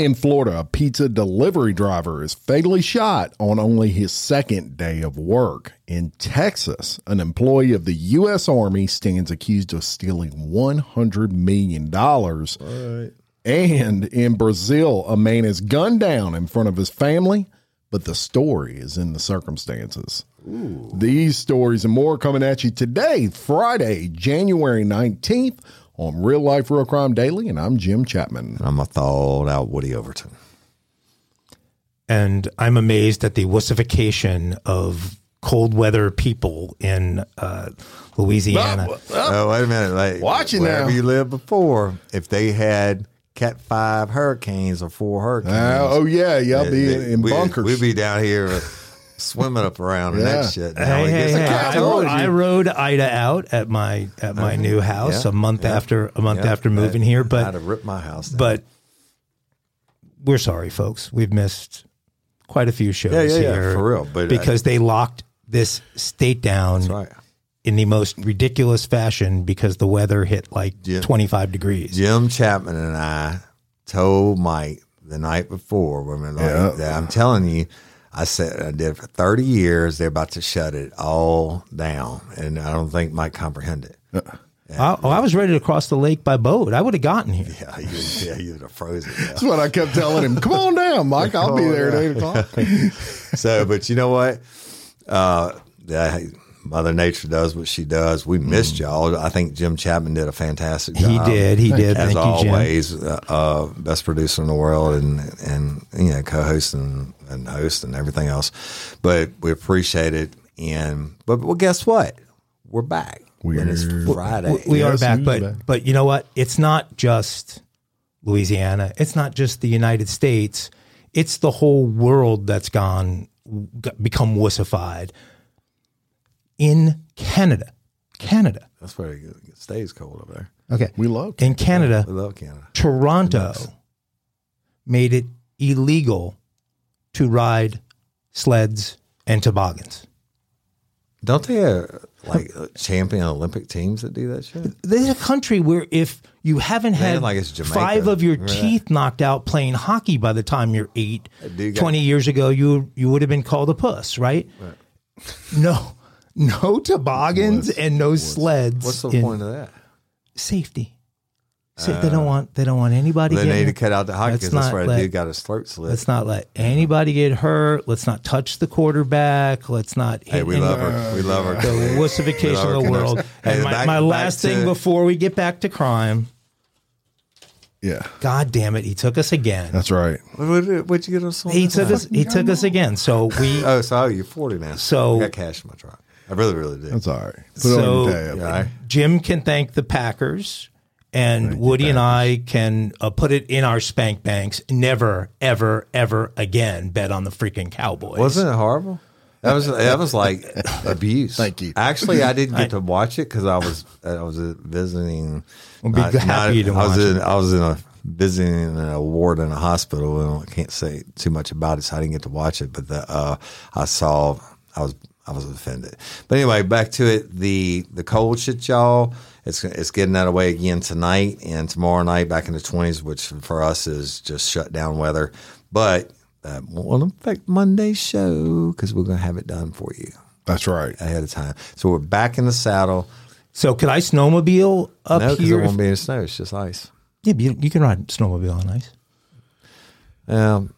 In Florida, a pizza delivery driver is fatally shot on only his second day of work. In Texas, an employee of the U.S. Army stands accused of stealing $100 million. And in Brazil, a man is gunned down in front of his family, but the story is in the circumstances. These stories and more coming at you today, Friday, January 19th on Real Life Real Crime Daily, and I'm Jim Chapman. I'm a thawed out Woody Overton. and I'm amazed at the wussification of cold weather people in uh, Louisiana. Oh, wait a minute. Like, Watching it wherever now. you lived before, if they had Cat 5 hurricanes or four hurricanes. Uh, oh, yeah, yeah, I'll be they- in, in we- bunkers. We'd be down here swimming up around and that shit. Now Hey, it hey, hey! cat I, told I rode Ida out at my at my new house Yeah, a month yeah, after a month Yeah. after moving here, but I'd but have ripped my house down. but we're sorry, folks. We've missed quite a few shows Yeah, yeah, yeah, here for real, but, uh, because they locked this state down That's right. in the most ridiculous fashion because the weather hit like Yeah. 25 degrees. Jim Chapman and I told Mike the night before when we were like, Yeah. I'm telling you, I said I did it for 30 years. They're about to shut it all down, and I don't think Mike comprehended. I, oh, I was ready to cross the lake by boat. I would have gotten here. Yeah, you, yeah, you would have frozen. Yeah. That's what I kept telling him. Come on down, Mike. I'll be Come on there at eight o'clock. so, but you know what? Uh, yeah, Mother Nature does what she does. We missed y'all. I think Jim Chapman did a fantastic job. He did. He did. As Thank you, Jim. always, uh, uh, best producer in the world, and and you know, co-host and, and host and everything else. But we appreciate it. And but well, guess what? We're back. We're- and it's Friday. We, we are back, but back. but you know what? It's not just Louisiana. It's not just the United States. It's the whole world that's gone become wussified. In Canada, Canada. That's where it stays cold over there. Okay, We love in Canada. We love Canada. Toronto made it illegal to ride sleds and toboggans. Don't they have like uh, champion Olympic teams that do that shit? There's a country where if you haven't had like it's Jamaica. five of your that? teeth knocked out playing hockey by the time you're eight, dude got- 20 years ago, you you would have been called a puss, right? No, no toboggans and no sleds. What's the in point of that? Safety. So they don't uh, want they don't want anybody. They getting need to cut out the hockey Let's because that's not where a let- dude got his throat slit. Let's not let anybody get hurt. Let's not touch the quarterback. Let's not hit Hey, we any- love her. We love her. the wussification of the world. Hey, and my, back- my back last to- thing before we get back to crime, Yeah, God damn it, he took us again. that's right. What, what, what'd you get us on? He took one? us. He took us again. So we. Oh, so oh, you're 40 now. So- I got cash in my truck. I really, really do. That's all right. Put it on So your tab. Yeah, Jim can thank the Packers, and Woody and I can uh, put it in our spank banks. Never, ever, ever again bet on the freaking Cowboys. Wasn't it horrible? That was that was like abuse. Thank you. Actually, I didn't get to watch it because I was I was uh, visiting. We'll be happy to I was watch in it. I was in a visiting a ward in a hospital. and I can't say too much about it, so I didn't get to watch it. But the, uh, I saw I was I was offended. But anyway, back to it. The the cold shit, y'all. It's it's getting that away again tonight and tomorrow night back in the twenties, which for us is just shut down weather. But that won't affect Monday's show because we're gonna have it done for you That's right. ahead of time. So we're back in the saddle. So could I snowmobile up no, because it here? won't be any snow. It's just ice. yeah, but you, you can ride snowmobile on ice. Um,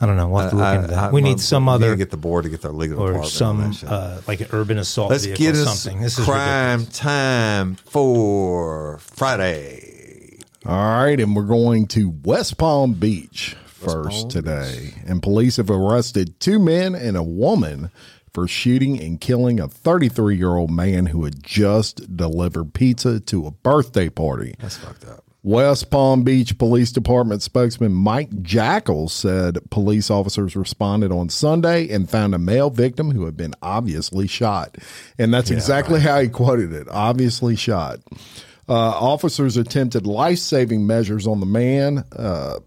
I don't know. We'll have to look I- into that. I- we well, need some other. we need to get the board to get their legal or department on some uh, like an urban assault Let's vehicle get or us something. This is crime ridiculous. time for Friday. All right, and we're going to West Palm Beach first Palm today. And police have arrested two men and a woman for shooting and killing a 33 year old man who had just delivered pizza to a birthday party. That's fucked up. West Palm Beach Police Department spokesman Mike Jachles said police officers responded on Sunday and found a male victim who had been obviously shot. And that's exactly how he quoted it obviously shot. Uh, officers attempted life saving measures on the man, uh,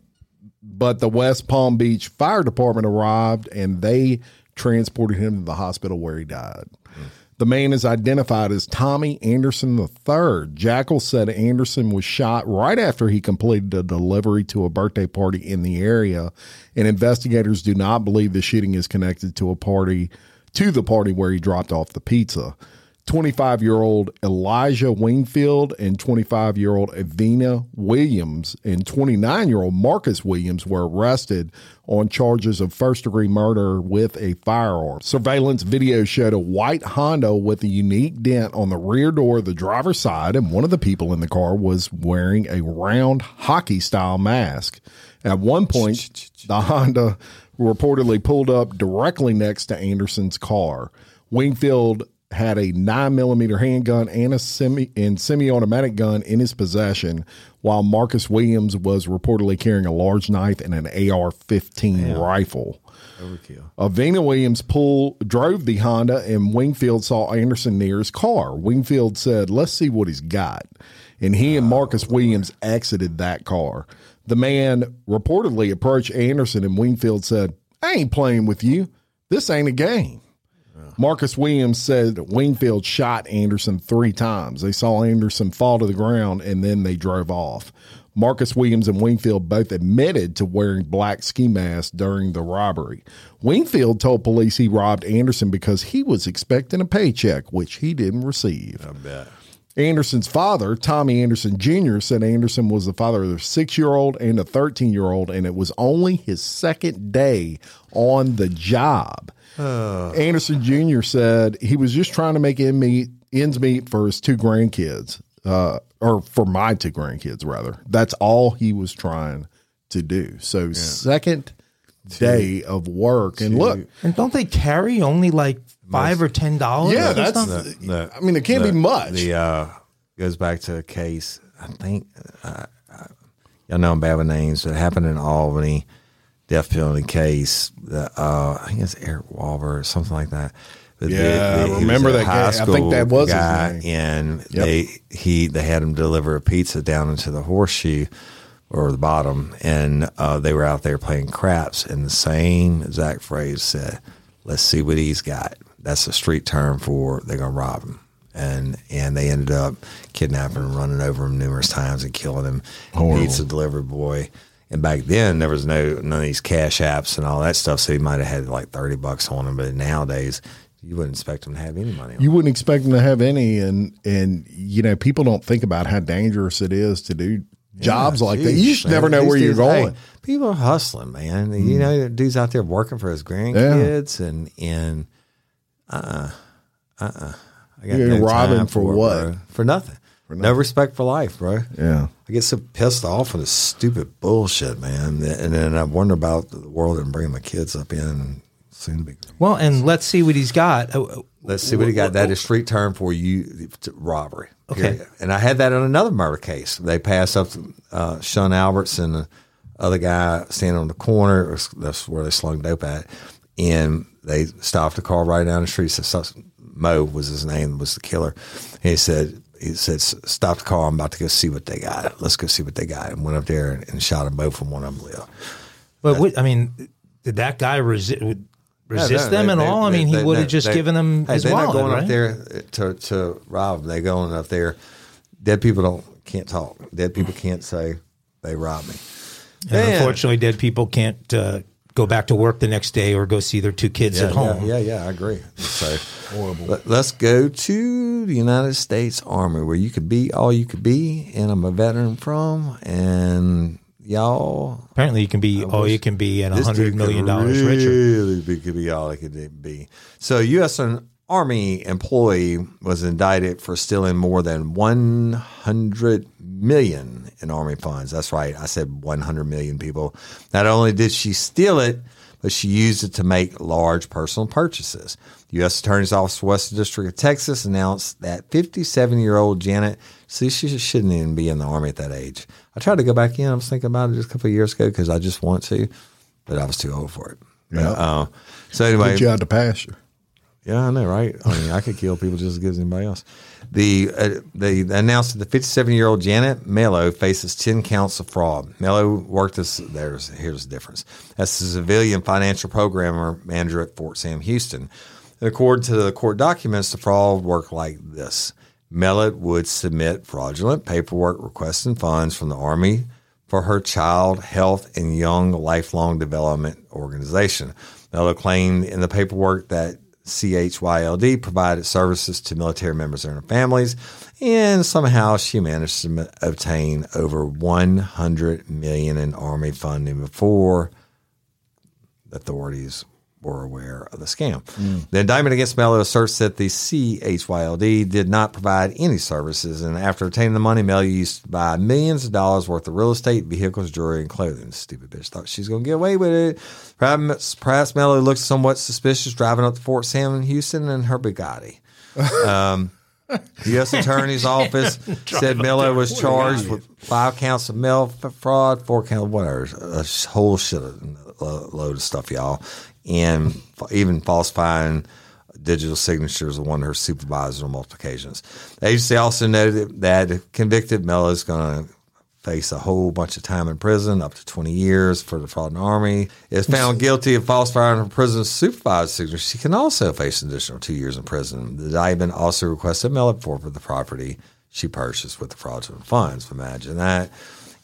but the West Palm Beach Fire Department arrived and they transported him to the hospital where he died. The man is identified as Tommy Anderson III. Jachles said Anderson was shot right after he completed a delivery to a birthday party in the area, and investigators do not believe the shooting is connected to a party to the party where he dropped off the pizza. 25 year old Elijah Wingfield and 25 year old Evina Williams and 29 year old Marcus Williams were arrested on charges of first degree murder with a firearm. Surveillance video showed a white Honda with a unique dent on the rear door of the driver's side, and one of the people in the car was wearing a round hockey style mask. At one point, the Honda reportedly pulled up directly next to Anderson's car. Wingfield had a nine millimeter handgun and a semi and semi-automatic gun in his possession, while Marcus Williams was reportedly carrying a large knife and an AR-15 rifle. Overkill. Avena Williams pull drove the Honda, and Wingfield saw Anderson near his car. Wingfield said, "Let's see what he's got," and he and Marcus Williams exited that car. The man reportedly approached Anderson, and Wingfield said, "I ain't playing with you. This ain't a game." Marcus Williams said Wingfield shot Anderson three times. They saw Anderson fall to the ground and then they drove off. Marcus Williams and Wingfield both admitted to wearing black ski masks during the robbery. Wingfield told police he robbed Anderson because he was expecting a paycheck, which he didn't receive. I bet. Anderson's father, Tommy Anderson Jr., said Anderson was the father of a six year old and a 13 year old, and it was only his second day on the job. Anderson Jr. said he was just trying to make end meet, ends meet for his two grandkids, uh, or for my two grandkids, rather. That's all he was trying to do. So, second day of work. And look, And don't they carry only like five or ten dollars? yeah, that's, something? The- I mean, it can't be much. The uh, goes back to a case. I think uh, uh, y'all know I'm bad with names. It happened in Albany, death penalty case. The, uh, I think it's Eric Walber or something like that. But Yeah, I remember that guy. I think that was his guy, name. and they he they had him deliver a pizza down into the horseshoe or the bottom, and uh, they were out there playing craps, and the same exact phrase said, "Let's see what he's got." That's a street term for they're gonna rob him, and and they ended up kidnapping him, running over him numerous times, and killing him. Horrible. Pizza delivery boy. And back then, there was no none of these cash apps and all that stuff. So he might have had like thirty bucks on him, but nowadays you wouldn't expect him to have any money. On you wouldn't expect them to have any and and you know people don't think about how dangerous it is to do jobs like that you just man. never know where you're dudes- hey, going people are hustling, man. You mm. know, dudes out there working for his grandkids and and uh-uh uh-uh I got You're no robbing for it, what? bro. For nothing. No respect for life, bro. yeah I get so pissed off with this stupid bullshit, man. And then I wonder about the world and bringing my kids up in and soon to be. Well, and let's see what he's got. Uh, Let's see what he got. That is street term for you robbery. Okay. period. And I had that on another murder case. They passed up uh, Sean Alberts and the other guy standing on the corner. That's where they slung dope at. And they stopped the car right down the street. So Mo was his name, was the killer. And he said, he said, stop the car. I'm about to go see what they got. Let's go see what they got. And went up there and, and shot them both from one of them lived. But what, I mean, did that guy resi- resist no, them they- at they- all? I they- mean, he would have just they- given them hey, his they're wallet, not going right? up there to to rob. They're going up there. Dead people don't can't talk. Dead people can't say they robbed me. And Man. unfortunately, dead people can't uh, go back to work the next day or go see their two kids Yeah, at home. yeah, yeah, yeah, I agree. So horrible. Let, us go to the United States Army, where you could be all you could be, and I'm a veteran from, and y'all. Apparently, you can be all you can be and a hundred dude dollars richer. Really be, could be all it could be. So, U.S. Army employee was indicted for stealing more than 100 million in Army funds. That's right. I said 100 million people. Not only did she steal it, but she used it to make large personal purchases. The U.S. Attorney's Office Western District of Texas announced that 57 year old Janet, see, she shouldn't even be in the Army at that age. I tried to go back in. I was thinking about it just a couple of years ago because I just want to, but I was too old for it. But, uh, so anyway, put you out to pasture yeah, I know, right? I mean, I could kill people just as good as anybody else. The uh, they announced that the 57 year old Janet Mello faces 10 counts of fraud. Mello worked as there's here's the difference as a civilian financial programmer manager at Fort Sam Houston. According to the court documents, the fraud worked like this. Mello would submit fraudulent paperwork requesting funds from the Army for her Child Health and Young Lifelong Development Organization. Mello claimed in the paperwork that CHYLD provided services to military members and their families, and somehow she managed to obtain over 100 million in Army funding before authorities were aware of the scam. Mm. The indictment against Mello asserts that the CHYLD did not provide any services, and after obtaining the money, Mello used to buy millions of dollars worth of real estate, vehicles, jewelry, and clothing. Stupid bitch thought she's going to get away with it. Perhaps, perhaps Mello looked somewhat suspicious driving up to Fort Sam in Houston in her Bugatti. Um, the U.S. Attorney's Office said Mello was charged with five counts of mail fraud, four counts, of whatever, a whole shit of, load of stuff, y'all and even falsifying digital signatures of one of her supervisors on multiple occasions. The agency also noted that convicted Mello is going to face a whole bunch of time in prison, up to 20 years for the fraud in the Army. If found guilty of falsifying her prison supervisor's signature, she can also face an additional two years in prison. The indictment also requested Mello forfeit the property she purchased with the fraudulent funds. Imagine that.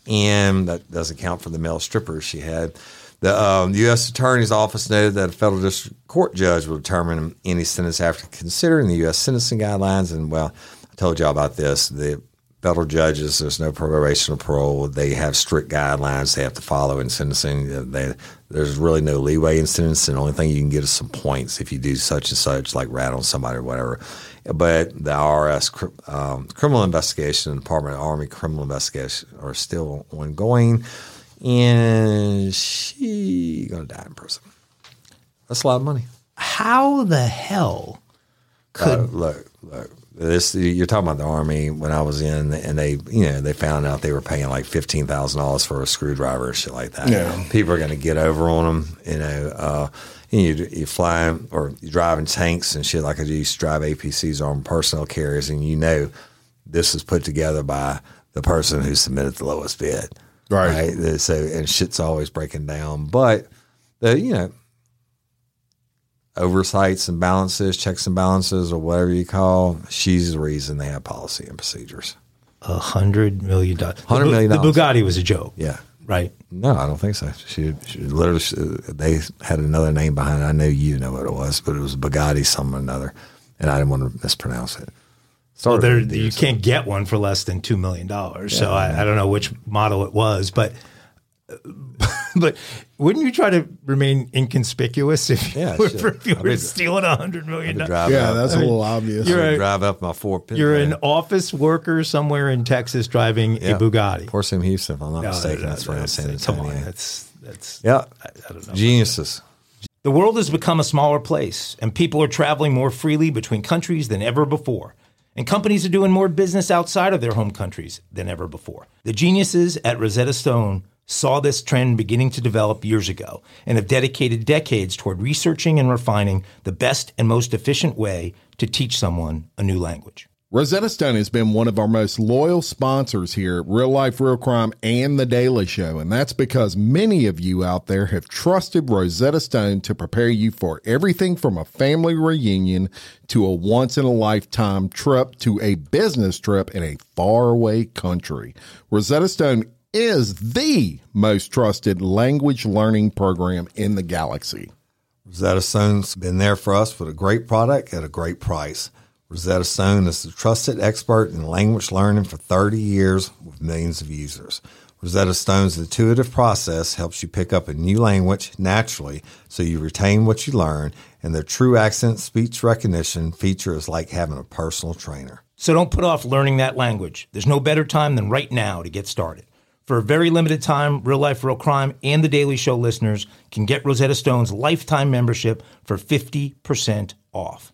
And that doesn't count for the male strippers she had. The um, U.S. Attorney's Office noted that a federal district court judge will determine any sentence after considering the U.S. sentencing guidelines. And well, I told y'all about this. The federal judges, there's no probation or parole. They have strict guidelines they have to follow in sentencing. They, there's really no leeway in sentencing. The only thing you can get is some points if you do such and such, like rat on somebody or whatever. But the IRS um, criminal investigation and Department of Army criminal investigation are still ongoing and she gonna die in prison. That's a lot of money. How the hell could uh, look look this? You're talking about the army when I was in, and they you know they found out they were paying like fifteen thousand dollars for a screwdriver and shit like that. Yeah. people are gonna get over on them. You know, uh, you you fly or you driving tanks and shit like I used to drive APCs on personnel carriers, and you know this was put together by the person who submitted the lowest bid. Right. right. So and shit's always breaking down, but the you know oversights and balances, checks and balances, or whatever you call, she's the reason they have policy and procedures. A hundred million dollars. Hundred million dollars. The Bugatti was a joke. Yeah. Right. No, I don't think so. She, she literally, she, they had another name behind it. I know you know what it was, but it was Bugatti, some or another, and I didn't want to mispronounce it. So well, you can't get one for less than two million dollars. Yeah, so I, I, don't know which model it was, but but wouldn't you try to remain inconspicuous if you, yeah, were, if you were mean, stealing a hundred million dollars? Yeah, that's I mean, a little obvious. You're a, drive up my four. You're an office worker somewhere in Texas driving yeah. a Bugatti. Fort Sam Houston, if I'm not no, mistaken. No, no, that's right. San Antonio. Come on, that's that's yeah. I, I don't know. Geniuses. The world has become a smaller place, and people are traveling more freely between countries than ever before. And companies are doing more business outside of their home countries than ever before. The geniuses at Rosetta Stone saw this trend beginning to develop years ago and have dedicated decades toward researching and refining the best and most efficient way to teach someone a new language. Rosetta Stone has been one of our most loyal sponsors here at Real Life Real Crime and The Daily Show, and that's because many of you out there have trusted Rosetta Stone to prepare you for everything from a family reunion to a once in a lifetime trip to a business trip in a faraway country. Rosetta Stone is the most trusted language learning program in the galaxy. Rosetta Stone's been there for us with a great product at a great price. Rosetta Stone is the trusted expert in language learning for 30 years with millions of users. Rosetta Stone's intuitive process helps you pick up a new language naturally so you retain what you learn, and their true accent speech recognition feature is like having a personal trainer. So don't put off learning that language. There's no better time than right now to get started. For a very limited time, Real Life Real Crime and The Daily Show listeners can get Rosetta Stone's lifetime membership for 50% off.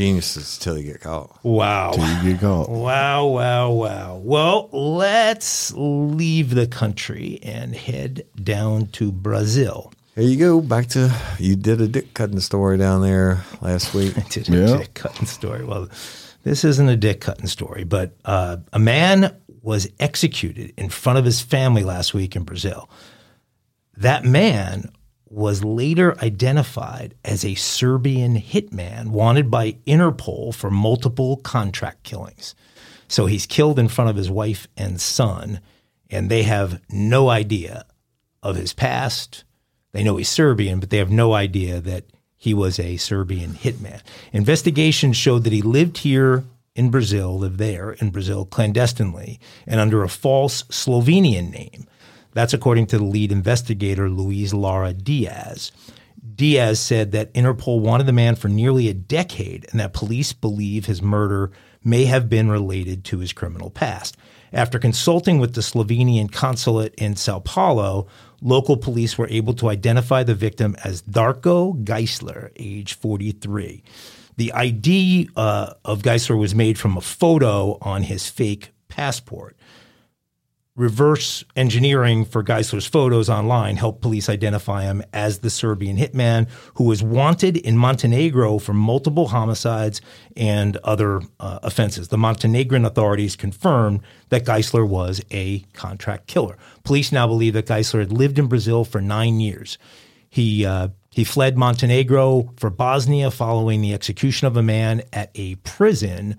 Geniuses till you get caught. Wow. Till You get caught. Wow, wow, wow. Well, let's leave the country and head down to Brazil. Here you go. Back to you did a dick cutting story down there last week. I did a Yeah. dick cutting story. Well, this isn't a dick cutting story, but uh, a man was executed in front of his family last week in Brazil. That man was later identified as a Serbian hitman wanted by Interpol for multiple contract killings. So he's killed in front of his wife and son, and they have no idea of his past. They know he's Serbian, but they have no idea that he was a Serbian hitman. Investigations showed that he lived here in Brazil, lived there in Brazil clandestinely and under a false Slovenian name. That's according to the lead investigator, Luis Lara Diaz. Diaz said that Interpol wanted the man for nearly a decade and that police believe his murder may have been related to his criminal past. After consulting with the Slovenian consulate in Sao Paulo, local police were able to identify the victim as Darko Geisler, age 43. The ID uh, of Geisler was made from a photo on his fake passport reverse engineering for Geisler's photos online helped police identify him as the Serbian hitman who was wanted in Montenegro for multiple homicides and other uh, offenses. The Montenegrin authorities confirmed that Geisler was a contract killer. Police now believe that Geisler had lived in Brazil for nine years. He uh, he fled Montenegro for Bosnia following the execution of a man at a prison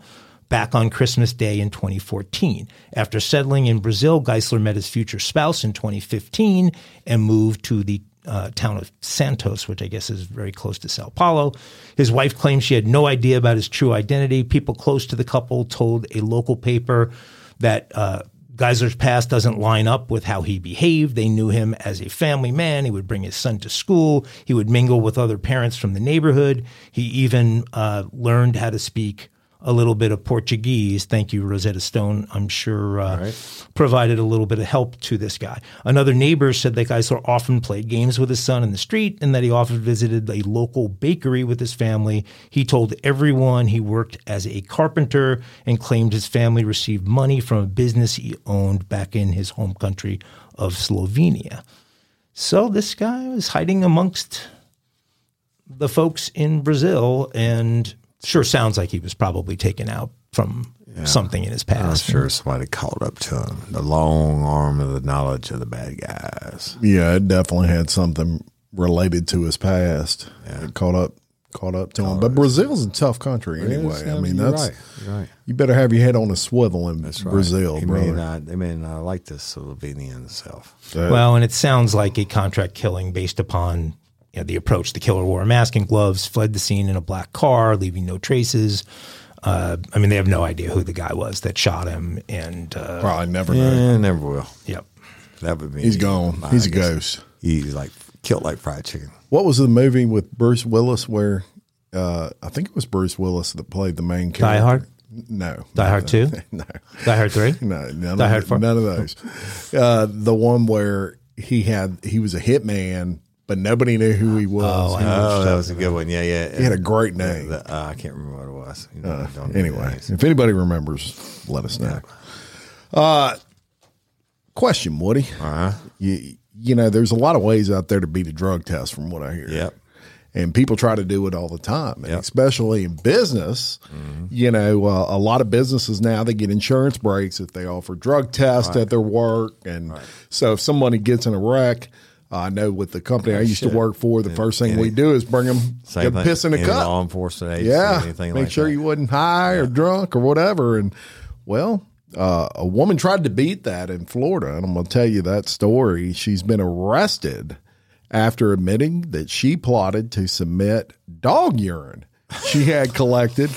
back on Christmas Day in 2014. After settling in Brazil, Geisler met his future spouse in 2015 and moved to the uh, town of Santos, which I guess is very close to Sao Paulo. His wife claims she had no idea about his true identity. People close to the couple told a local paper that uh, Geisler's past doesn't line up with how he behaved. They knew him as a family man. He would bring his son to school. He would mingle with other parents from the neighborhood. He even uh, learned how to speak a little bit of Portuguese. Thank you, Rosetta Stone. I'm sure uh, provided a little bit of help to this guy. Another neighbor said that Geisler often played games with his son in the street and that he often visited a local bakery with his family. He told everyone he worked as a carpenter and claimed his family received money from a business he owned back in his home country of Slovenia. So this guy was hiding amongst the folks in Brazil and sure sounds like he was probably taken out from something in his I'm past. sure somebody caught up to him. The long arm of the knowledge of the bad guys. Yeah, it definitely had something related to his past. It caught up caught up to him. But Brazil's a tough country anyway. I mean, You're that's right. You're right. you better have your head on a swivel in That's right. Brazil, He may brother. not, they may not like the Slovenian self. Well, and it sounds like a contract killing based upon you know, the approach. The killer wore a mask and gloves, fled the scene in a black car, leaving no traces. Uh, I mean, they have no idea who the guy was that shot him, and uh, Probably never know. Yeah, never will. yep. That would be. He's gone. my He's a ghost. He's like killed like fried chicken. What was the movie with Bruce Willis where uh, I think it was Bruce Willis that played the main character? Die Hard? No. Die Hard Two, No. Die Hard Three. No, none, Die of, Hard Four? none of those. Uh, the one where he had he was a hitman, but nobody knew who he was. He was- Oh, that was a good one. Yeah, yeah. He had a great name. The, uh, I can't remember what it was. You know, Uh, anyway, if anybody remembers, let us know. Uh, question, Woody. Uh-huh. You you know, there's a lot of ways out there to beat a drug test, from what I hear. Yep. And people try to do it all the time, Yep. especially in business. You know, uh, a lot of businesses now they get insurance breaks if they offer drug tests at their work, and so if somebody gets in a wreck, I know with the company I used to work for, the first thing we do is bring them Same thing. piss in a cup. law enforcement agency, Yeah, anything make like sure that. you wasn't high or drunk or whatever. And well, uh, a woman tried to beat that in Florida, and I'm going to tell you that story. She's been arrested after admitting that she plotted to submit dog urine she had collected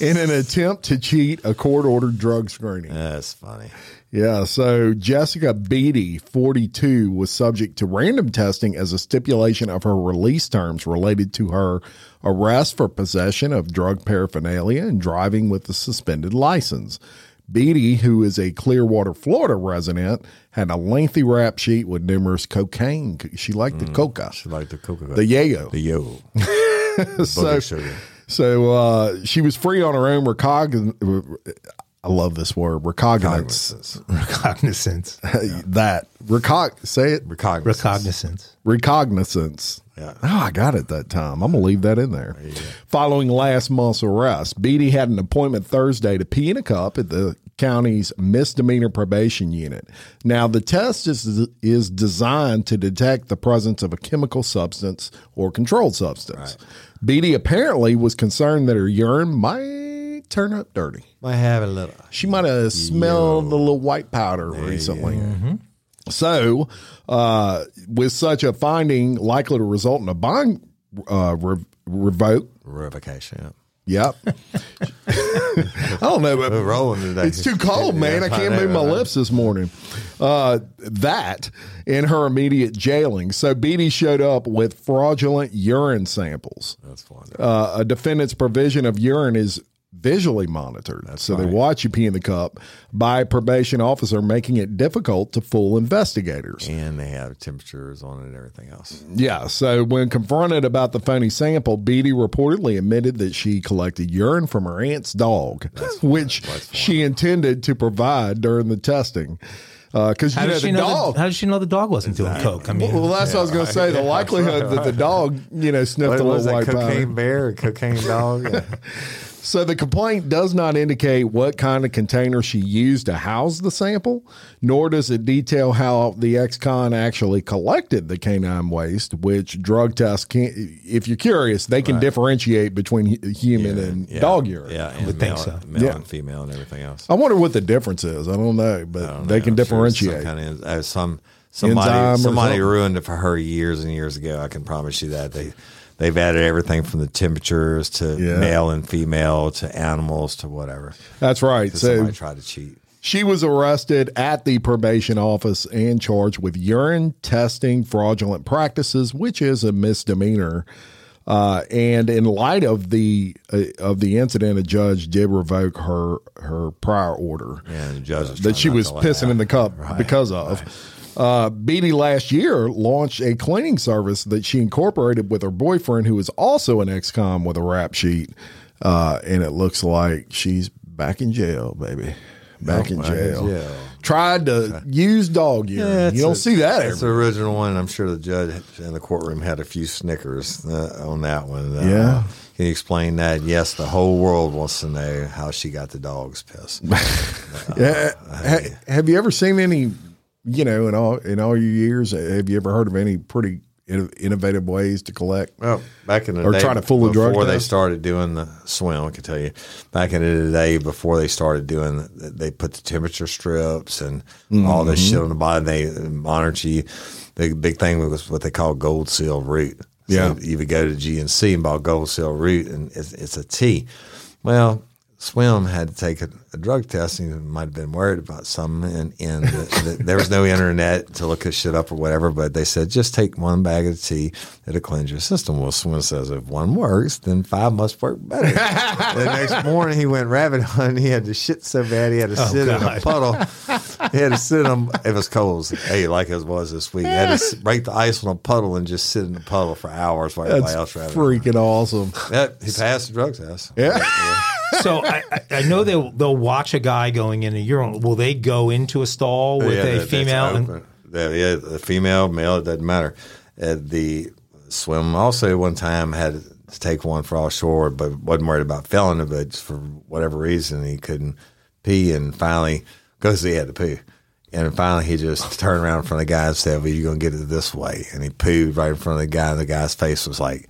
in an attempt to cheat a court-ordered drug screening. That's funny. Yeah, so Jessica Beatty, 42, was subject to random testing as a stipulation of her release terms related to her arrest for possession of drug paraphernalia and driving with a suspended license. Beatty, who is a Clearwater, Florida resident, had a lengthy rap sheet with numerous cocaine. She liked the coca, She liked the Coca the yayo. the yo. so, so uh, she was free on her own recogn- I love this word, recognizance. Cognizance. Recognizance. that recog say it Recognizance. Recognizance. recognizance. Yeah. Oh, I got it that time. I'm gonna leave that in there. Following last month's arrest, Beatty had an appointment Thursday to pee in a cup at the county's misdemeanor probation unit. Now, the test is is designed to detect the presence of a chemical substance or controlled substance. Beatty apparently was concerned that her urine might turn up dirty. Might have a little. She might have smelled the little white powder recently. So, uh, with such a finding likely to result in a bond uh, re- revoke, Revocation. yep. I don't know, but We're rolling today. it's too cold, man. I can't move my lips this morning. Uh, that in her immediate jailing. So Beatty showed up with fraudulent urine samples. That's funny. Uh, a defendant's provision of urine is visually monitored. so they watch you pee in the cup by a probation officer, making it difficult to fool investigators. and they have temperatures on it and everything else. Yeah. So when confronted about the phony sample, Beatty reportedly admitted that she collected urine from her aunt's dog, which she intended to provide during the testing. Uh, because How you know did, she the know dog. the, how did she know the dog wasn't doing coke? I mean, well, that's what I was going to say. The likelihood that the dog, you know, sniffed What a was little that? white powder. Cocaine bear or cocaine dog? Yeah. So the complaint does not indicate what kind of container she used to house the sample, nor does it detail how the ex-con actually collected the canine waste, which drug tests can if you're curious, they can differentiate between hu- human and Yeah. dog urine. Yeah, and would male, think so. male Yeah. and female and everything else. I wonder what the difference is. I don't know, but don't they know. can I'm sure differentiate. Some, kind of, uh, some somebody somebody ruined it for her years and years ago. I can promise you that they they've added everything from the temperatures to Yeah. male and female to animals to whatever. That's right. So somebody tried to cheat. She was arrested at the probation office and charged with urine testing fraudulent practices, which is a misdemeanor. Uh, and in light of the uh, of the incident, a judge did revoke her her prior order And the judge was that she was pissing in the cup because of. Uh, Beatty last year launched a cleaning service that she incorporated with her boyfriend, who is also an ex-com with a rap sheet. Uh, and it looks like she's back in jail, baby. Back in back in jail. jail. Tried to use dog urine. it's you don't a- see that It's the original one. I'm sure the judge in the courtroom had a few Snickers uh, on that one. Uh, Yeah. Can you explain that? Yes, the whole world wants to know how she got the dog's piss. Yeah. Ha- have you ever seen any? You know, in all in all your years, have you ever heard of any pretty innovative ways to collect? Well, back in the Or day, try to fool a drug before they started doing the swim, I can tell you, back in the day, before they started doing, the- they put the temperature strips and all this Mm-hmm. shit on the bottom. They monitored you. The big thing was what they call goldenseal root. So Yeah. you would go to GNC and buy goldenseal root, and it's, it's a tea. Well, Swim had to take a, a drug test. and He might have been worried about something, and, and the, the, there was no internet to look this shit up or whatever. But they said just take one bag of tea; it'll cleanse your system. Well, Swim says if one works, then five must work better. the next morning, he went rabbit hunting. He had to shit so bad he had to oh, sit in a puddle. he had to sit on. It was cold. Hey, like it was this week. He had to break the ice on a puddle and just sit in the puddle for hours while everybody else That's rabbit. freaking awesome. Yep, he passed the drug test. Yeah. So I, I- I know they'll they'll watch a guy going in a urinal. Will they go into a stall with Yeah, a that- female? And. The- yeah, the female, male, it doesn't matter. Uh, the swim. Also, one time had to take one for offshore, but wasn't worried about failing it. But for whatever reason, he couldn't pee, and finally, because he had to pee. And finally, he just turned around in front of the guy and said, "Well, you're gonna get it this way." And he pooed right in front of the guy, and the guy's face was like,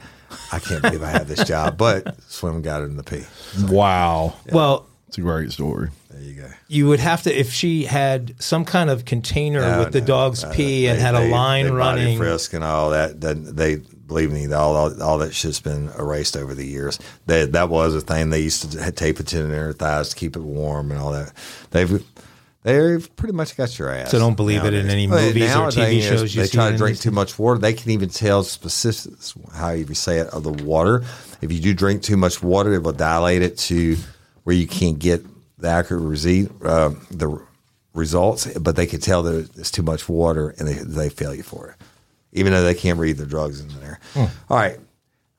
"I can't believe I have this job." But swim got it in the pee. Wow. Well, It's a great story. There you go. you would have to if she had some kind of container No, with the no, dog's no, pee and they- had a they- line they body running. frisk and all that. Then they believe me, all all, all that shit's been erased over the years. They, that was a thing they used to tape it to their thighs to keep it warm and all that. They've they've pretty much got your ass. So don't believe it in any movies or TV shows you They try to drink these too much water. They can even tell specifics, how you say it, of the water. If you do drink too much water, it will dilate it to where you can't get the accurate receipt, uh, the results. But they can tell that it's too much water, and they they fail you for it, even though they can't read the drugs in there. Hmm. All right.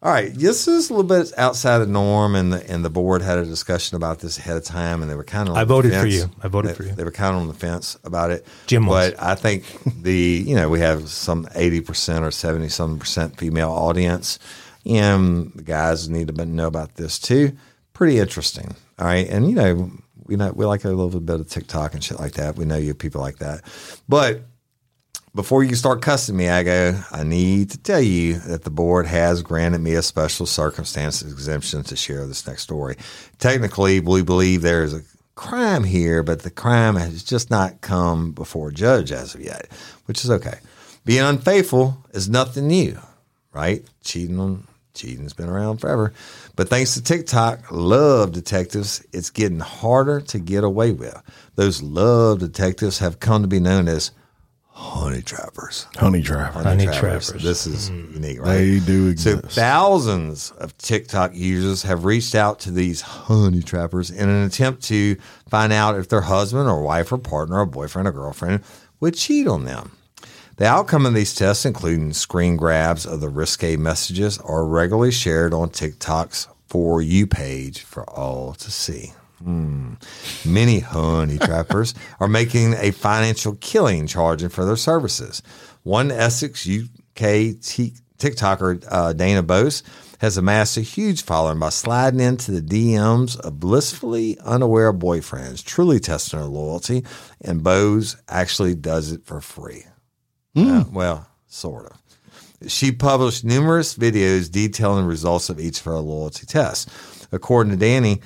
All right, this is a little bit outside the norm, and the and the board had a discussion about this ahead of time, and they were kind of. on I voted for you. I voted They- for you. They were kind of on the fence about it. Jim was. but I think the you know we have some eighty percent or seventy some percent female audience, and the guys need to know about this too. Pretty interesting. All right, and you know we know we like a little bit of TikTok and shit like that. We know you people like that, but before you start cussing me, I go, I need to tell you that the board has granted me a special circumstances exemption to share this next story. Technically, we believe there is a crime here, but the crime has just not come before a judge as of yet, which is okay. Being unfaithful is nothing new, right? Cheating on cheating's been around forever. But thanks to TikTok, love detectives, it's getting harder to get away with. Those love detectives have come to be known as honey trappers. Honey trapper. Honey trappers. This is mm. unique, right? They do So thousands of TikTok users have reached out to these honey trappers in an attempt to find out if their husband or wife or partner or boyfriend or girlfriend would cheat on them. The outcome of these tests, including screen grabs of the risque messages, are regularly shared on TikTok's For You page for all to see. Hmm. Many honey trappers are making a financial killing charging for their services. One Essex UK t- TikToker, uh, Dana Bose, has amassed a huge following by sliding into the DMs of blissfully unaware boyfriends, truly testing their loyalty. And Bose actually does it for free. Uh, well, sort of. She published numerous videos detailing the results of each of her loyalty tests. According to Danny,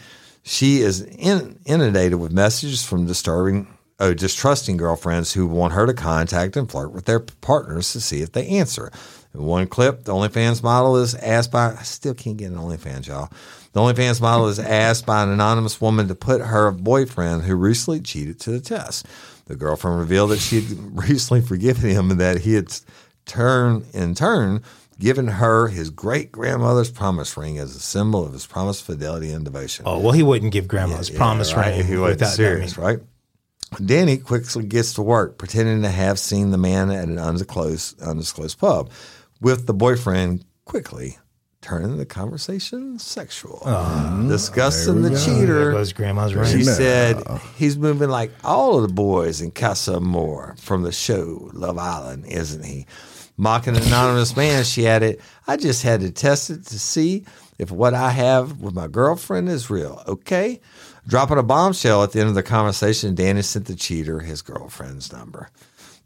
she is in, inundated with messages from disturbing, oh, distrusting girlfriends who want her to contact and flirt with their partners to see if they answer. In one clip, the OnlyFans model is asked by, I still can't get an OnlyFans, y'all. The OnlyFans model is asked by an anonymous woman to put her boyfriend who recently cheated to the test. The girlfriend revealed that she had recently forgiven him and that he had turned, in turn, given her his great grandmother's promise ring as a symbol of his promised fidelity and devotion. Oh well, he wouldn't give grandma's promise right? ring He wasn't without serious, that. Right? Danny quickly gets to work, pretending to have seen the man at an undisclosed, undisclosed pub, with the boyfriend quickly turning the conversation sexual, ah, discussing the There cheater. goes grandma's ring. She No. said he's moving like all of the boys in Casa Amor from the show Love Island, isn't he? Mocking an anonymous man, she added, I just had to test it to see if what I have with my girlfriend is real. Okay? Dropping a bombshell at the end of the conversation, Danny sent the cheater his girlfriend's number.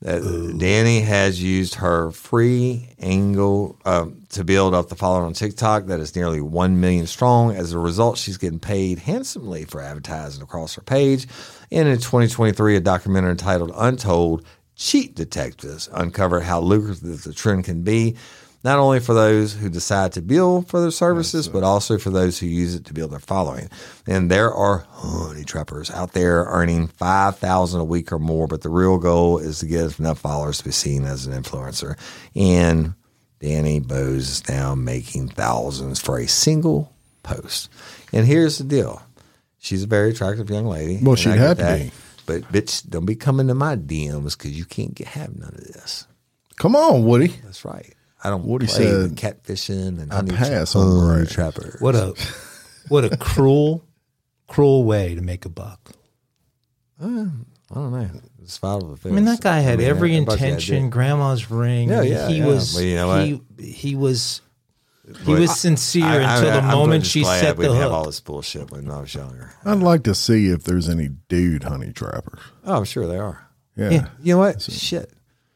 Uh, Danny has used her free angle um, to build up the following on TikTok that is nearly 1 million strong. As a result, she's getting paid handsomely for advertising across her page. And in 2023, a documentary entitled Untold Cheat Detectives uncovered how lucrative the trend can be, not only for those who decide to bill for their services, but also for those who use it to build their following. And there are honey trappers out there earning five thousand a week or more, but the real goal is to get enough followers to be seen as an influencer. And Danny Bose is now making thousands for a single post. And here's the deal: she's a very attractive young lady. Well, she'd have to be. But bitch, don't be coming to my DMs because you can't get, have none of this. Come on, Woody. That's right. I don't Woody play the said, catfishing and I honey, pass tra- on honey Ray. trapper. What a what a cruel, cruel way to make a buck. Uh, I don't know. It's filed with I mean, that guy had every everybody had intention. Grandma's ring. Yeah, yeah, he yeah. was. But you know he he was. He was sincere I- I- until the I'm moment just she glad set we the didn't have all hook. this bullshit when I was younger. I'd like to see if there's any dude honey trappers. Oh, I'm sure they are. Yeah. Yeah. You know what? Shit.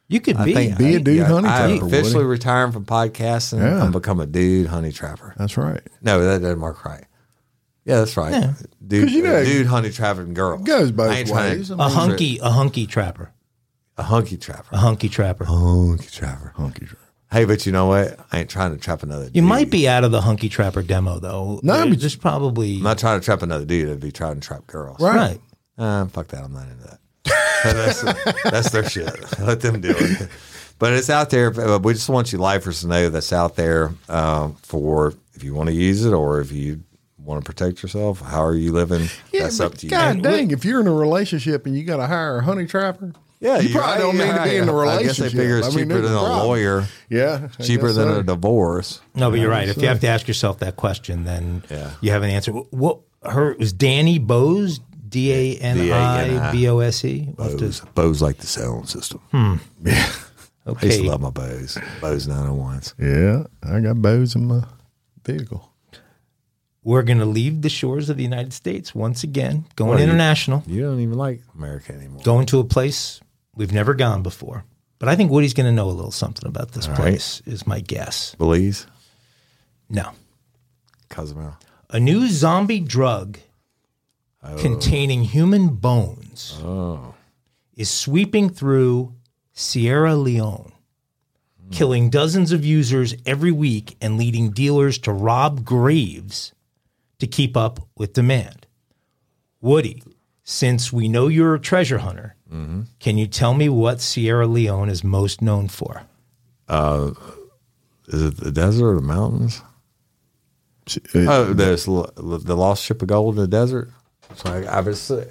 You could I be. think Be a dude yeah, honey I'm trapper, officially Woody. retiring from podcasting. Yeah. I'm become a dude honey trapper. That's right. No, that doesn't work right. Yeah, that's right. Yeah. Dude, 'Cause you know- dude honey trapping girls. Goes both I ain't trying ways. to- a hunky, a hunky trapper, a hunky trapper. a hunky trapper. Hunky trapper. Hunky trapper. Hey, but you know what? I ain't trying to trap another dude. You might be out of the hunky trapper demo though. No, There- but- there's probably I'm not trying to trap another dude. I'd be trying to trap girls. Right. right. Uh, fuck that. I'm not into that. that's, that's their shit. Let them do it. But it's out there. Uh, We just want you lifers to know that's out there um, for if you want to use it or if you want to protect yourself. How are you living? that's up to you. God dang, if you're in a relationship and you got to hire a honey trapper, Yeah, you you're probably right, don't need you're to be in a right. I relationship. guess they figure it's I mean, cheaper than a a problem. lawyer, Yeah, I cheaper than so. a divorce. No, but you're right. If you have to ask yourself that question, then Yeah. you have an answer. What her it was Dani Bose, D A N I B O S E. We'll have to- Bose, Bose like the sound system. Hmm. Yeah. Okay. I used to love my Bose. Bose 901s. Yeah, I got Bose in my vehicle. we're going to leave the shores of the United States once again, going What are you- international, You don't even like America anymore. going to a place we've never gone before. But I think Woody's going to know a little something about this place. Is my guess. Belize, No, Cozumel. a new zombie drug oh. containing human bones oh. is sweeping through Sierra Leone, hmm. killing dozens of users every week and leading dealers to rob graves to keep up with demand. Woody, since we know you're a treasure hunter, can you tell me what Sierra Leone is most known for? Is it the desert or the mountains? Uh, Oh, there's l- the lost ship of gold in the desert. So I, I was say,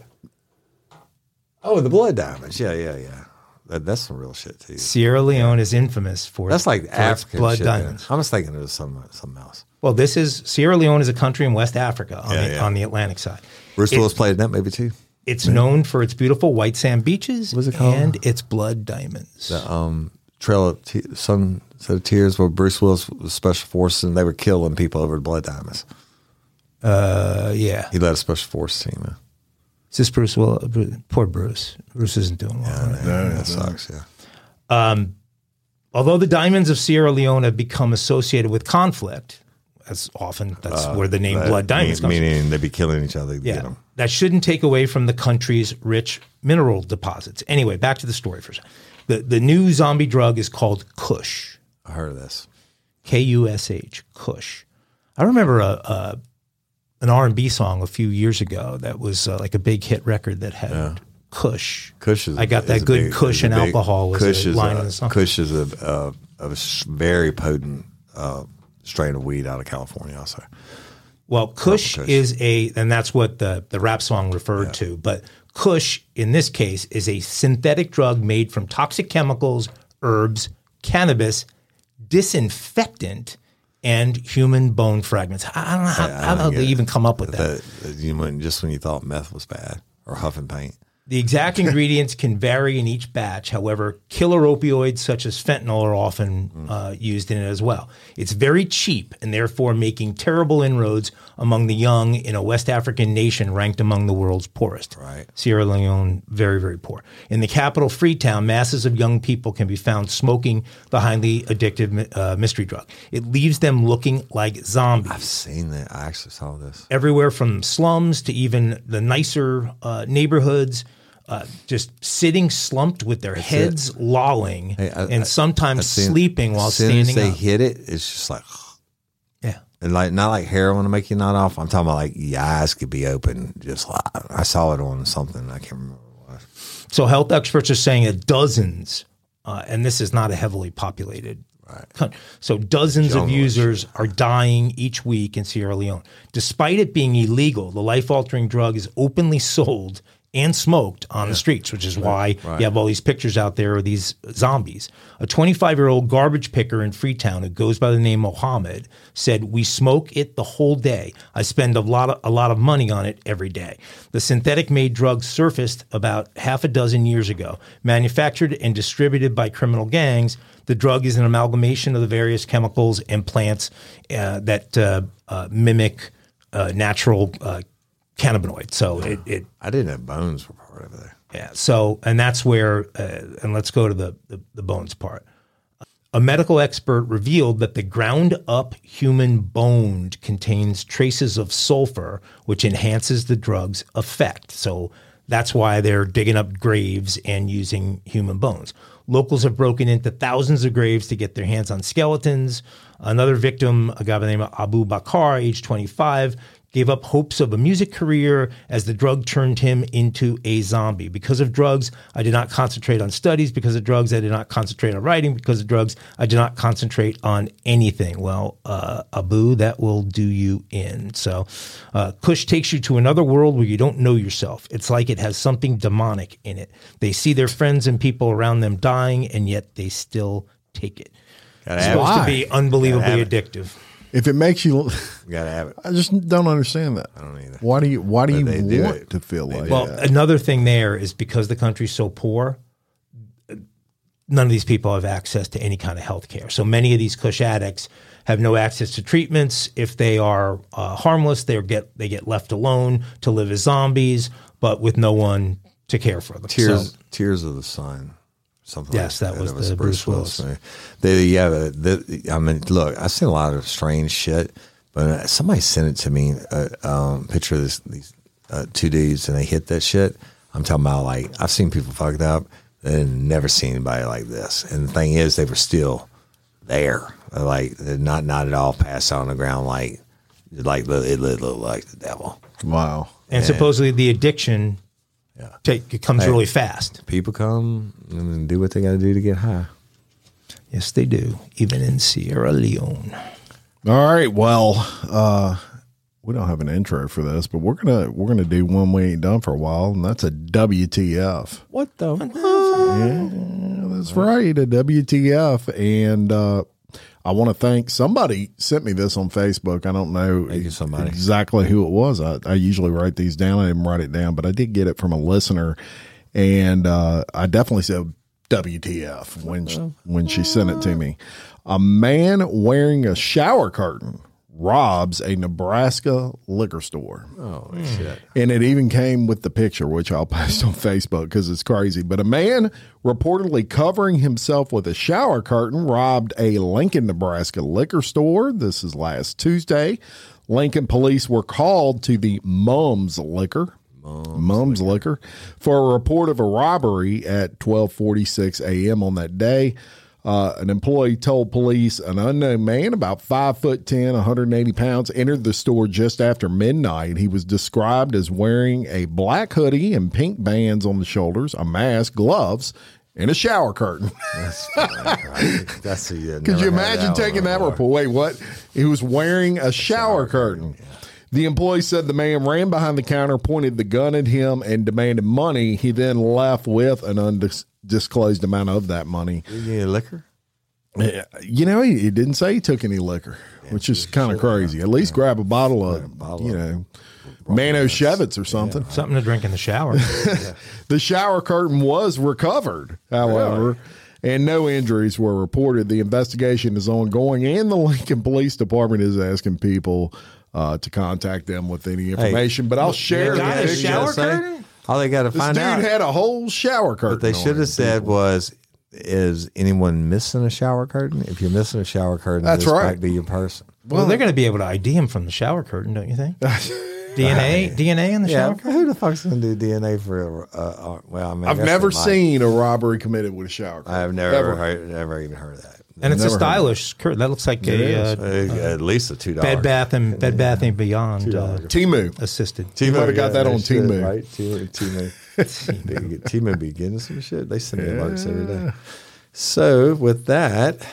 oh, the blood diamonds. Yeah, yeah, yeah. That, that's some real shit too. Sierra Leone is infamous for That's like for its African blood shit. then. diamonds. I was thinking it was some something else. Well, this is Sierra Leone is a country in West Africa on, Yeah, the, yeah. on the Atlantic side. Bruce It- Willis played in that movie too. It's known for its beautiful white sand beaches What's it called? and its blood diamonds. The um, Trail of Te- Sunset of Tears, where Bruce Willis was special forces and they were killing people over the blood diamonds. uh, yeah. He led a special force team. Man. Is this Bruce? Well, poor Bruce. Bruce isn't doing well. right? that sucks. Yeah. Um, Although the diamonds of Sierra Leone have become associated with conflict, as often that's where the name blood diamonds mean- comes from. meaning they'd be killing each other. Yeah, get 'em. that shouldn't take away from the country's rich mineral deposits. Anyway, back to the story for a second. The, the new zombie drug is called Kush. I heard of this. K U S H, Kush. I remember a, a an R and B song a few years ago that was uh, like a big hit record that had Kush. Kush is. I got that good big- Kush and big- alcohol was Kush a is line a, in the song. Kush is a, a, a s- very potent uh, strain of weed out of California. Also, Well, Kush, is a, and that's what the the rap song referred to. But Kush, in this case, is a synthetic drug made from toxic chemicals, herbs, cannabis, disinfectant, and human bone fragments. I don't know how, how don't they even come up with that you went just when you thought meth was bad or huffing paint. The exact ingredients can vary in each batch. However, killer opioids such as fentanyl are often uh, used in it as well. It's very cheap and therefore making terrible inroads among the young in a West African nation ranked among the world's poorest. Right. Sierra Leone, very, very poor. In the capital, Freetown, masses of young people can be found smoking the highly addictive uh, mystery drug. It leaves them looking like zombies I've seen that. I actually saw this. everywhere from slums to even the nicer uh, neighborhoods, uh, just sitting slumped with their heads lolling Hey, I- and sometimes seen- sleeping while as soon standing as they up. hit it, it's just like yeah. and like not like heroin to make you not off. I'm talking about like your eyes could be open. Just like I saw it on something. I can't remember what it. So health experts are saying that dozens, uh, and this is not a heavily populated country, so dozens of Jungle and users are dying each week in Sierra Leone. Despite it being illegal, the life-altering drug is openly sold and smoked on the streets, which is why you have all these pictures out there of these zombies. A 25 year old garbage picker in Freetown who goes by the name Mohammed said, "We smoke it the whole day. I spend a lot of a lot of money on it every day." The synthetic made drug surfaced about half a dozen years ago, manufactured and distributed by criminal gangs. The drug is an amalgamation of the various chemicals and plants uh, that uh, uh, mimic uh, natural cannabinoids. So it, it I didn't have bones were part of it. yeah. So, and that's where, uh, and let's go to the, the, the bones part. A medical expert revealed that the ground up human bone contains traces of sulfur, which enhances the drug's effect. So that's why they're digging up graves and using human bones. Locals have broken into thousands of graves to get their hands on skeletons. Another victim, a guy by the name of Abu Bakar, age 25, gave up hopes of a music career as the drug turned him into a zombie. Because of drugs, I did not concentrate on studies. Because of drugs, I did not concentrate on writing. Because of drugs, I did not concentrate on anything. Well, uh, Abu, that will do you in. So, uh, Kush takes you to another world where you don't know yourself. It's like it has something demonic in it. They see their friends and people around them dying, and yet they still take it. Gotta It's supposed to be unbelievably addictive. it. Addictive. If it makes you. You gotta have it. I just don't understand that. I don't either. Why do you? Why do you they do want it. to feel like Well, that? another thing there is because the country's so poor, none of these people have access to any kind of health care. So many of these Kush addicts have no access to treatments. If they are uh, harmless, they get they get left alone to live as zombies, but with no one to care for them. Tears, So, Tears of the Sun. Something Yes, like that was It the a Bruce Willis. movie. They, yeah, the, I mean, look, I've seen a lot of strange shit, but uh, somebody sent it to me, a um, picture of this, these uh, two dudes, and they hit that shit. I'm talking about like I've seen people fucked up and never seen anybody like this. And the thing is, they were still there, like not not at all passed out on the ground, like like it looked like the devil. wow. and supposedly the addiction Yeah. take, it comes really fast. People come and do what they got to do to get high. Yes, they do, even in Sierra Leone. All right. Well, uh, we don't have an intro for this, but we're gonna we're gonna do one we ain't done for a while, and that's a WTF. What the? Yeah, that's right, a WTF. And uh, I want to thank somebody sent me this on Facebook. I don't know Thank you, somebody. exactly who it was. I, I usually write these down. I didn't write it down, but I did get it from a listener, and uh, I definitely said WTF when she, when she sent it to me. A man wearing a shower curtain robs a Nebraska liquor store. Oh shit! And it even came with the picture, which I'll post on Facebook because it's crazy. But a man reportedly covering himself with a shower curtain robbed a Lincoln, Nebraska liquor store. This is last Tuesday. Lincoln police were called to the Mums Liquor. Mums, Liquor for a report of a robbery at 12:46 a.m. on that day. Uh, an employee told police an unknown man, about five foot ten, 180 pounds, entered the store just after midnight. He was described as wearing a black hoodie and pink bands on the shoulders, a mask, gloves, and a shower curtain. That's. That's a, yeah, Could you imagine one taking that report? Wait, what? He was wearing a shower curtain. The employee said the man ran behind the counter, pointed the gun at him, and demanded money. He then left with an undisclosed amount of that money. You need liquor? Yeah, You know, he, he didn't say he took any liquor, which is kind of crazy. At least grab a bottle of, bottle you of- know, Manischewitz or something. Something to drink in the shower. The shower curtain was recovered, however, and no injuries were reported. The investigation is ongoing, and the Lincoln Police Department is asking people uh, to contact them with any information. but I'll share got the shower curtain? All they got to This find dude out. had a whole shower curtain. what they should have said was, "Is anyone missing a shower curtain? If you're missing a shower curtain, That's this right. might be your person." well, they're going to be able to ID him from the shower curtain, don't you think? DNA, DNA in the Yeah, shower curtain. who the fuck's gonna do DNA for? Uh, uh, well, I mean, I I've never seen a robbery committed with a shower curtain. I've never Ever. heard, never even heard of that. And it's a stylish curtain. That looks like a uh, Uh, at least a two dollar. Bed Bath and Bed Bath and Beyond uh, Temu. assisted. You might have got that on Temu. right? Temu, Temu, They get- Temu be getting some shit. They send me alerts every day. So with that,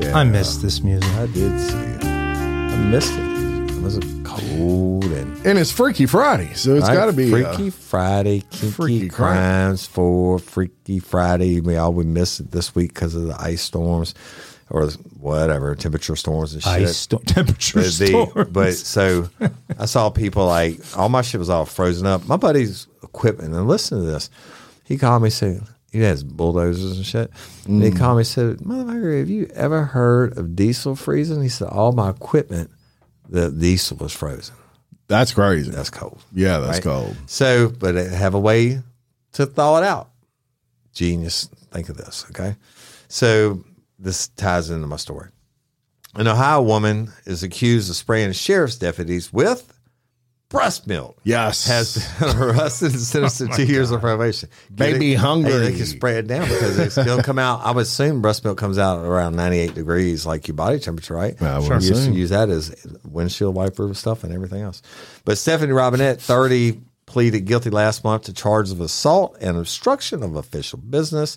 yeah, I missed this music. I did see it. I missed it. It was cold and And it's Freaky Friday, so it's Right? got to be uh, Freaky Friday, kinky Freaky crime. crimes for Freaky Friday. We all we missed it this week because of the ice storms or whatever temperature storms and shit. Ice storm, temperature But, the- storms. but so I saw people like all my shit was all frozen up. My buddy's equipment, and listen to this. He called me saying he has bulldozers and shit. And Mm. he called me and said, "Motherfucker, have you ever heard of diesel freezing?" He said, "All my equipment, the diesel was frozen. that's crazy. That's cold." yeah, that's right? cold. So, but have a way to thaw it out. Genius. Think of this, okay? So this ties into my story. An Ohio woman is accused of spraying sheriff's deputies with breast milk. Yes. Has been arrested and sentenced to two years of probation. Get Baby it? hungry. Hey, they can spray it down because it's still come out. I would assume breast milk comes out around 98 degrees, like your body temperature, right? I would You used assume. use that as windshield wiper stuff and everything else. But Stephanie Robinette, 30, pleaded guilty last month to charges of assault and obstruction of official business.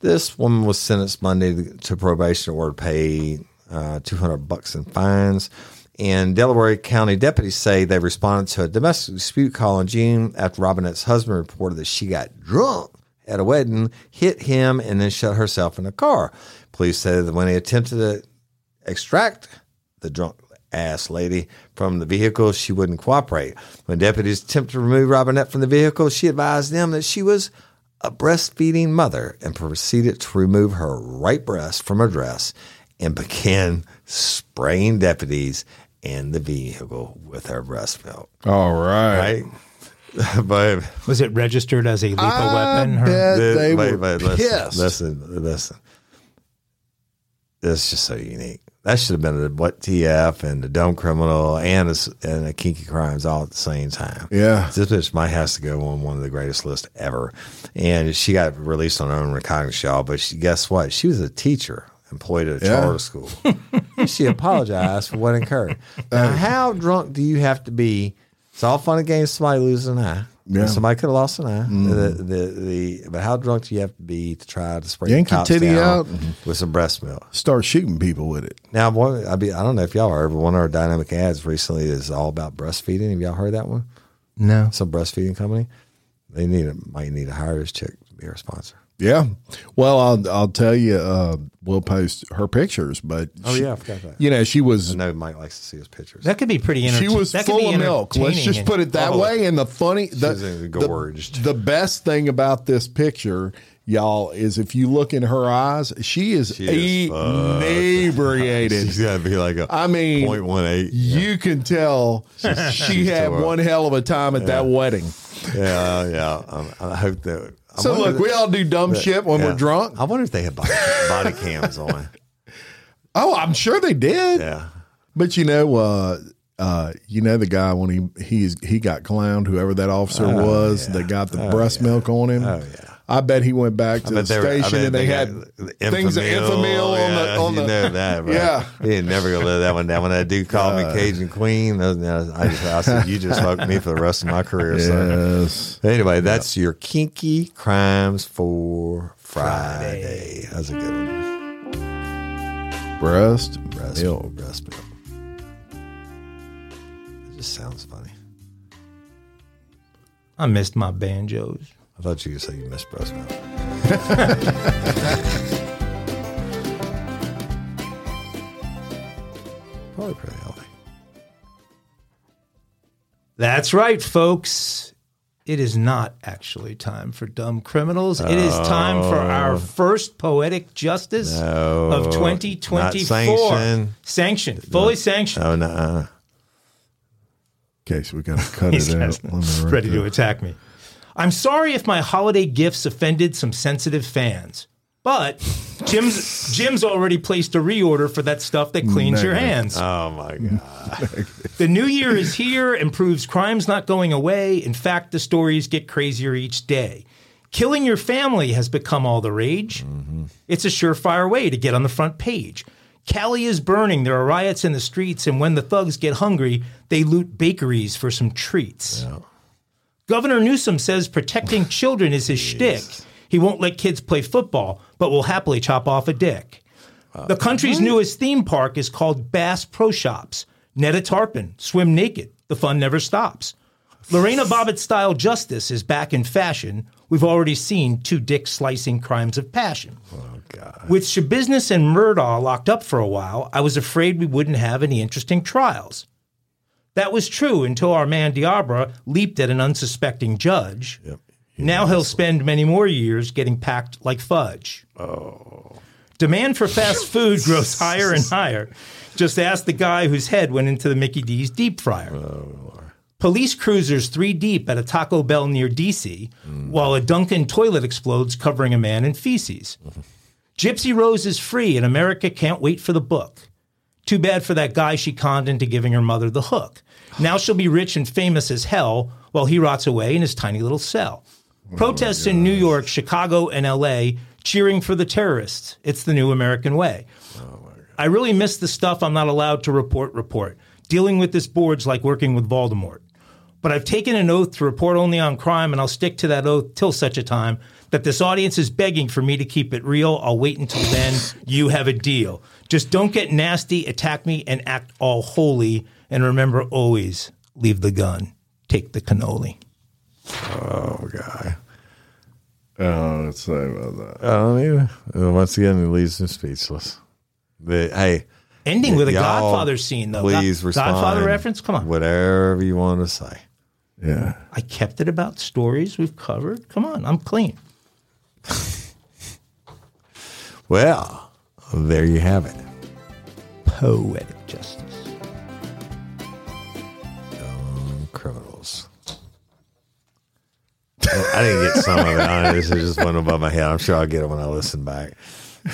This woman was sentenced Monday to probation or to pay uh, 200 bucks in fines. And Delaware County deputies say they responded to a domestic dispute call in June after Robinette's husband reported that she got drunk at a wedding, hit him, and then shut herself in a car. Police said that when they attempted to extract the drunk ass lady from the vehicle, she wouldn't cooperate. When deputies attempted to remove Robinette from the vehicle, she advised them that she was a breastfeeding mother and proceeded to remove her right breast from her dress and began spraying deputies in the vehicle with her breast milk. All right. Right? but was it registered as a lethal I weapon? Her- bet the- they wait, were wait, listen, pissed. listen, listen. This is just so unique. That should have been a what TF and the dumb criminal and a, s- and a kinky crimes all at the same time. Yeah. this bitch might has to go on one of the greatest lists ever. And she got released on her own recognizance, y'all. But she, guess what? She was a teacher employed at a Yeah. charter school. she apologized for what occurred. Now, how drunk do you have to be? It's all fun and games. Somebody loses an eye. Yeah. Somebody could have lost an eye. Mm. The, the, the, but how drunk do you have to be to try to spray Yank the cops titty down out. Mm-hmm. with some breast milk? Start shooting people with it. Now, one, I, be, I don't know if y'all heard, but one of our dynamic ads recently is all about breastfeeding. Have y'all heard that one? no. Some breastfeeding company. They need a, might need to hire this chick to be our sponsor. Yeah. Well, I'll I'll tell you. Uh, we'll post her pictures, but Oh she- yeah, I forgot that. you know she was I know Mike likes to see his pictures. That could be pretty interesting. she was that full of milk. Let's just put it that Oh. way. And the funny, the, was engorged. The, the best thing about this picture, y'all, is if you look in her eyes, she is, She is inebriated. She's got to be like a I mean, point one eight. You can tell she had one hell of a time at that wedding. Yeah, yeah. Um, I hope that. I So look, we all do dumb shit when yeah. we're drunk. I wonder if they had body, body cams on. Oh, I'm sure they did. Yeah. But you know, uh, uh, you know the guy when he he's he got clowned, whoever that officer was that got the breast milk on him. Oh, yeah. I bet he went back to the But were- station and they, had got the things of Enfamil on the yeah, on you the. know that, bro. Yeah. he ain't never gonna let that one down. When that dude called me uh, Cajun Queen, I just I said, "You just fucked me for the rest of my career." son." Yes. Anyway, that's your kinky crimes for Friday. That's a good one. Breast, Breast milk. breast milk. It just sounds funny. I missed my banjos. I thought you could say you missed breast milk. Probably pretty healthy. That's right, folks. It is not actually time for dumb criminals. It is time for oh. our first poetic justice Oh. No, of 2024. not sanctioned. Sanctioned, fully sanctioned. Oh no! Okay, so we got to cut He's it out. Let me write ready that. to attack me. I'm sorry if my holiday gifts offended some sensitive fans, but Jim's Jim's already placed a reorder for that stuff that cleans your hands. Oh my god! The new year is here and proves crime's not going away. In fact, the stories get crazier each day. Killing your family has become all the rage. Mm-hmm. It's a surefire way to get on the front page. Cali is burning, there are riots in the streets, and when the thugs get hungry, they loot bakeries for some treats. Governor Newsom says protecting children is his shtick. He won't let kids play football, but will happily chop off a dick. Uh, the country's newest theme park is called Bass Pro Shops. Net a tarpon, swim naked. The fun never stops. Lorena Bobbitt style justice is back in fashion. We've already seen two dick slicing crimes of passion. Oh God. With Shabusiness and Murdaugh locked up for a while, I was afraid we wouldn't have any interesting trials. That was true until our man Deobra leaped at an unsuspecting judge. Yep. Now he'll spend many more years getting packed like fudge. Oh. Demand for fast food grows higher and higher. Just ask the guy whose head went into the Mickey D's deep fryer. Police cruisers three deep at a Taco Bell near DC, while a Dunkin' toilet explodes, covering a man in feces. Gypsy Rose is free, and America can't wait for the book. Too bad for that guy she conned into giving her mother the hook. Now she'll be rich and famous as hell while he rots away in his tiny little cell. Protests in New York, Chicago, and LA cheering for the terrorists. It's the new American way. I really miss the stuff I'm not allowed to report. Report. Dealing with this board's like working with Voldemort. But I've taken an oath to report only on crime, and I'll stick to that oath till such a time that this audience is begging for me to keep it real. I'll wait until then. You have a deal. Just don't get nasty, attack me, and act all holy. And remember always leave the gun, take the cannoli. Oh God. Oh, let's say about that. I don't even. Uh, Once again, it leaves me speechless. But hey, Ending with a Godfather scene, though. Please God- respond. Godfather reference? Come on. Whatever you want to say. Yeah. I kept it about stories we've covered. Come on, I'm clean. Well, there you have it. Poetic justice. I didn't get some of it. I, this just went above my head. I'm sure I'll get it when I listen back.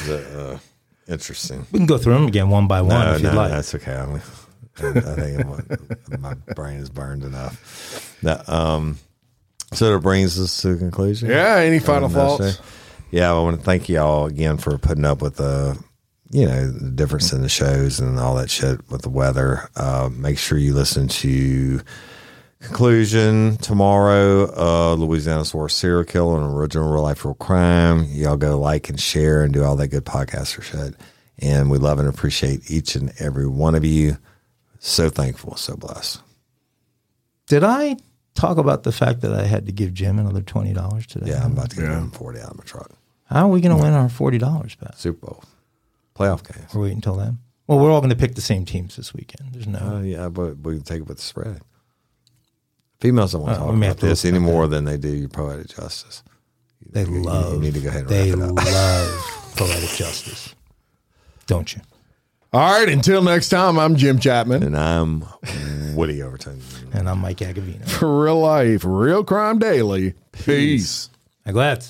But, uh, interesting. We can go through them again one by one No, if you'd like. that's okay. I'm, I think I'm, my brain is burned enough. That, um, so that brings us to the conclusion. Yeah. Any final thoughts? show. Yeah, I want to thank you all again for putting up with the, you know, the difference in the shows and all that shit with the weather. Uh, make sure you listen to conclusion tomorrow. Uh, Louisiana's worst serial killer and original real life real crime. Y'all go like and share and do all that good podcaster shit. And we love and appreciate each and every one of you. So thankful, so blessed. Did I talk about the fact that I had to give Jim another twenty dollars today? Yeah, I'm about to give Yeah. him 40 out of my truck. How are we going to win our forty dollars back? Super Bowl. Playoff games. We're waiting until then. Well, we're all going to pick the same teams this weekend. There's no. Uh, yeah, but we can take it with the spread. Females don't want to Oh, uh, talk about this any more than they do your poetic justice. they you- you love. need to go ahead and They wrap it up. love poetic justice, don't you? All right. Until next time, I'm Jim Chapman. And I'm Woody Overton. And I'm Mike Agovino. For real life, real crime daily. Peace. I'm glad.